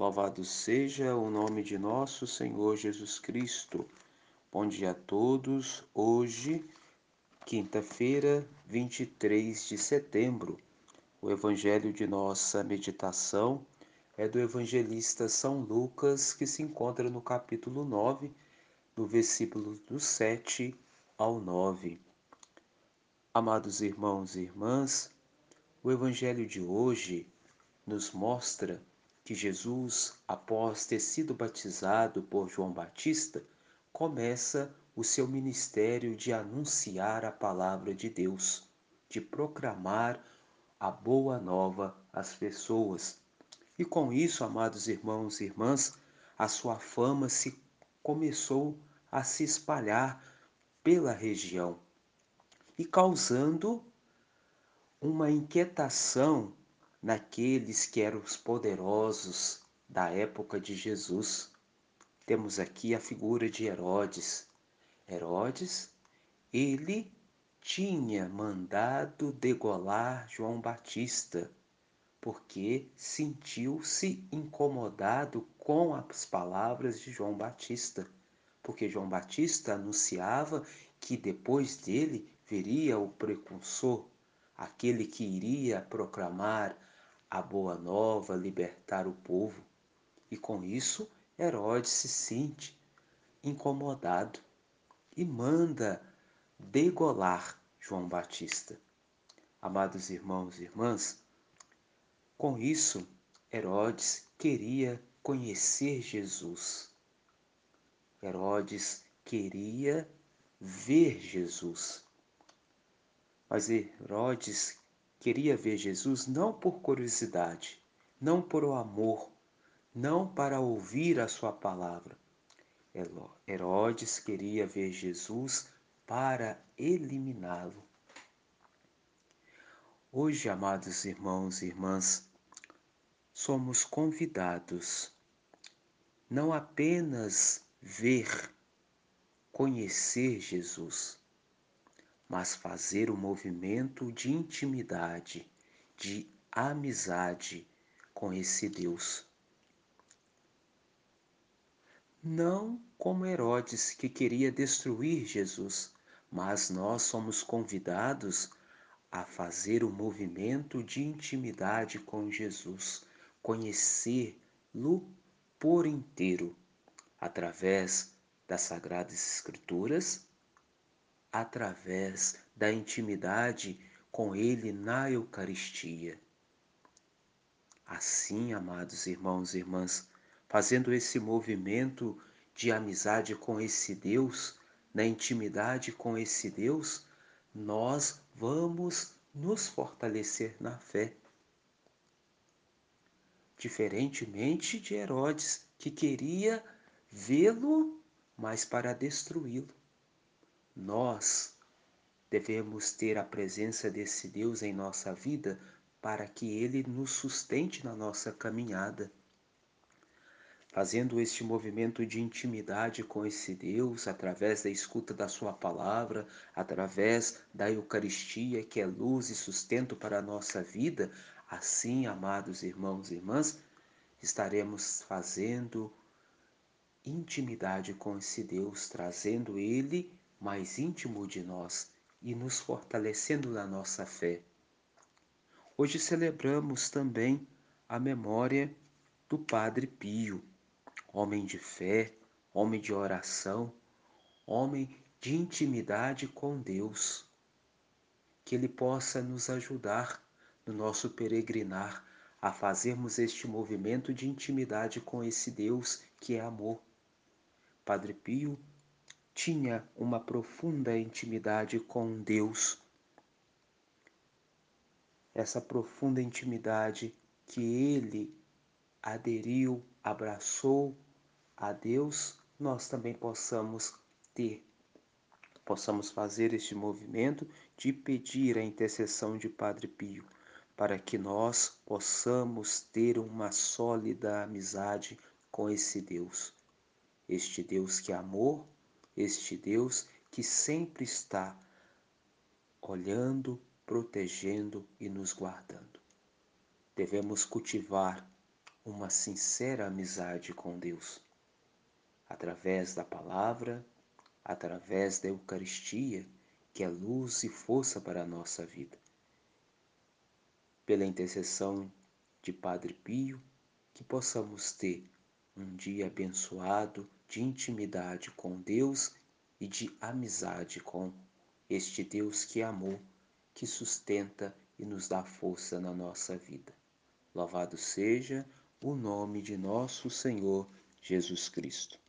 Louvado seja o nome de nosso Senhor Jesus Cristo. Bom dia a todos. Hoje, quinta-feira, 23 de setembro. O evangelho de nossa meditação é do evangelista São Lucas, que se encontra no capítulo 9, do versículo do 7 ao 9. Amados irmãos e irmãs, o evangelho de hoje nos mostra que Jesus, após ter sido batizado por João Batista, começa o seu ministério de anunciar a palavra de Deus, de proclamar a boa nova às pessoas. E com isso, amados irmãos e irmãs, a sua fama se começou a se espalhar pela região e causando uma inquietação naqueles que eram os poderosos da época de Jesus. Temos aqui a figura de Herodes. Herodes, ele tinha mandado degolar João Batista, porque sentiu-se incomodado com as palavras de João Batista, porque João Batista anunciava que depois dele viria o precursor, aquele que iria proclamar a boa nova, libertar o povo. E com isso, Herodes se sente incomodado e manda degolar João Batista. Amados irmãos e irmãs, com isso, Herodes queria conhecer Jesus. Herodes queria ver Jesus. Mas Herodes queria ver Jesus não por curiosidade, não por o amor, não para ouvir a sua palavra. Herodes queria ver Jesus para eliminá-lo. Hoje, amados irmãos e irmãs, somos convidados não apenas ver, conhecer Jesus, mas fazer o um movimento de intimidade, de amizade com esse Deus. Não como Herodes que queria destruir Jesus, mas nós somos convidados a fazer o um movimento de intimidade com Jesus, conhecê-lo por inteiro, através das Sagradas Escrituras através da intimidade com Ele na Eucaristia. Assim, amados irmãos e irmãs, fazendo esse movimento de amizade com esse Deus, na intimidade com esse Deus, nós vamos nos fortalecer na fé. Diferentemente de Herodes, que queria vê-lo, mas para destruí-lo. Nós devemos ter a presença desse Deus em nossa vida para que ele nos sustente na nossa caminhada. Fazendo este movimento de intimidade com esse Deus, através da escuta da Sua palavra, através da Eucaristia, que é luz e sustento para a nossa vida, assim, amados irmãos e irmãs, estaremos fazendo intimidade com esse Deus, trazendo Ele mais íntimo de nós e nos fortalecendo na nossa fé. Hoje celebramos também a memória do Padre Pio, homem de fé, homem de oração, homem de intimidade com Deus. Que ele possa nos ajudar no nosso peregrinar a fazermos este movimento de intimidade com esse Deus que é amor. Padre Pio tinha uma profunda intimidade com Deus. Essa profunda intimidade que ele aderiu, abraçou a Deus, nós também possamos ter. Possamos fazer este movimento de pedir a intercessão de Padre Pio, para que nós possamos ter uma sólida amizade com esse Deus. Este Deus que é amor, este Deus que sempre está olhando, protegendo e nos guardando. Devemos cultivar uma sincera amizade com Deus, através da palavra, através da Eucaristia, que é luz e força para a nossa vida. Pela intercessão de Padre Pio, que possamos ter um dia abençoado de intimidade com Deus e de amizade com este Deus que é amor, que sustenta e nos dá força na nossa vida. Louvado seja o nome de nosso Senhor Jesus Cristo.